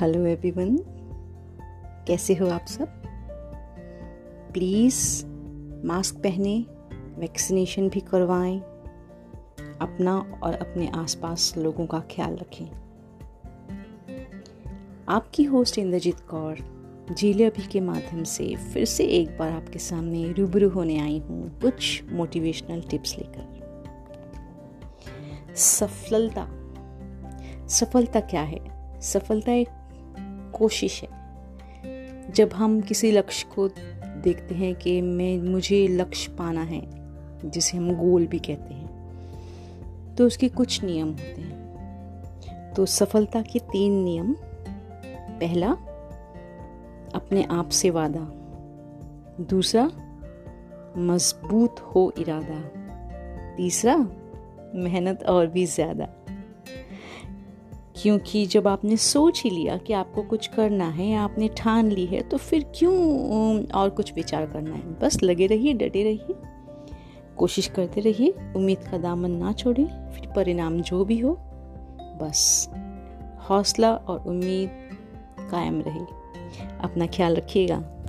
Hello everyone, कैसे हो आप सब? प्लीज़ मास्क पहने, वैक्सीनेशन भी करवाएँ, अपना और अपने आसपास लोगों का ख्याल रखें। आपकी होस्ट इंद्रजीत कौर जीले अभी के माध्यम से फिर से एक बार आपके सामने रूबरू होने आई हूँ कुछ मोटिवेशनल टिप्स लेकर। सफलता। सफलता क्या है? सफलता एक कोशिश है। जब हम किसी लक्ष्य को देखते हैं कि मैं, मुझे लक्ष्य पाना है, जिसे हम गोल भी कहते हैं तो उसके कुछ नियम होते हैं। तो सफलता के तीन नियम। पहला, अपने आप से वादा। दूसरा, मज़बूत हो इरादा। तीसरा, मेहनत और भी ज़्यादा। क्योंकि जब आपने सोच ही लिया कि आपको कुछ करना है या आपने ठान ली है तो फिर क्यों और कुछ विचार करना है? बस लगे रहिए, डटे रहिए, कोशिश करते रहिए, उम्मीद का दामन ना छोड़े, फिर परिणाम जो भी हो, बस हौसला और उम्मीद कायम रहे। अपना ख्याल रखिएगा।